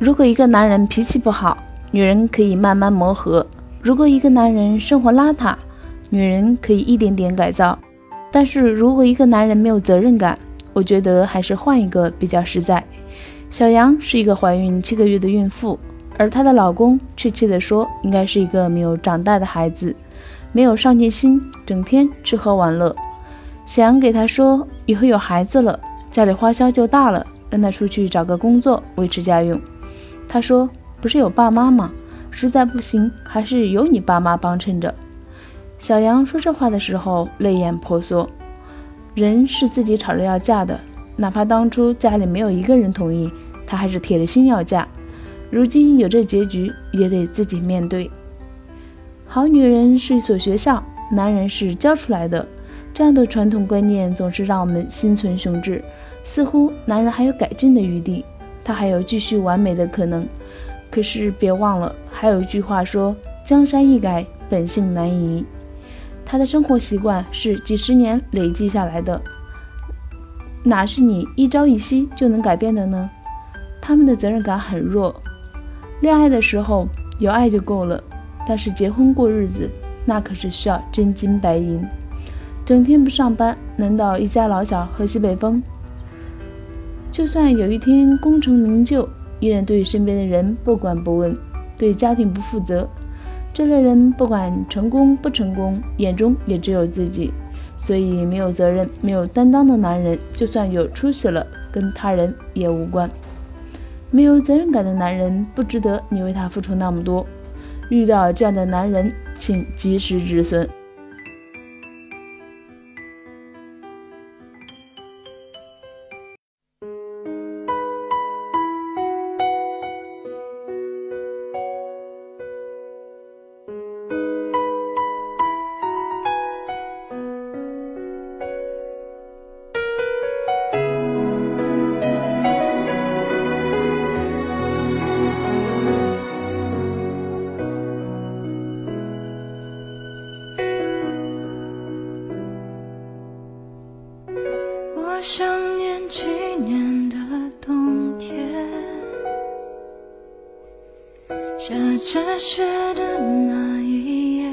如果一个男人脾气不好，女人可以慢慢磨合；如果一个男人生活邋遢，女人可以一点点改造。但是如果一个男人没有责任感，我觉得还是换一个比较实在。小杨是一个怀孕七个月的孕妇，而她的老公，确切的说，应该是一个没有长大的孩子，没有上进心，整天吃喝玩乐。小杨给他说，以后有孩子了，家里花销就大了，让他出去找个工作维持家用。他说：“不是有爸妈吗？实在不行，还是有你爸妈帮衬着。”小杨说这话的时候泪眼婆娑。人是自己吵着要嫁的，哪怕当初家里没有一个人同意，她还是铁了心要嫁。如今有这结局，也得自己面对。好女人是一所学校，男人是教出来的。这样的传统观念总是让我们心存雄志，似乎男人还有改进的余地。他还有继续完美的可能，可是别忘了，还有一句话说：“江山易改，本性难移。”他的生活习惯是几十年累积下来的，哪是你一朝一夕就能改变的呢？他们的责任感很弱，恋爱的时候有爱就够了，但是结婚过日子，那可是需要真金白银。整天不上班，难道一家老小喝西北风？就算有一天功成名就，依然对身边的人不管不问，对家庭不负责。这类人不管成功不成功，眼中也只有自己。所以，没有责任、没有担当的男人，就算有出息了，跟他人也无关。没有责任感的男人，不值得你为他付出那么多。遇到这样的男人，请及时止损。我想念去年的冬天，下着雪的那一夜，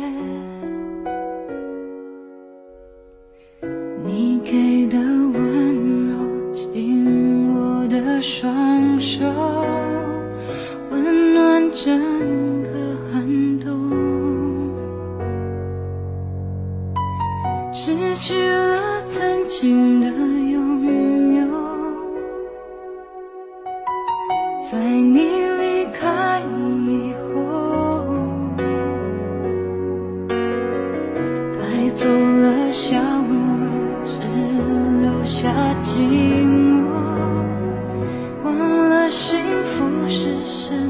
你给的温柔紧握的双手，温暖整个寒冬。失去了曾经的在你离开以后，带走了笑容，只留下寂寞。忘了幸福是什么？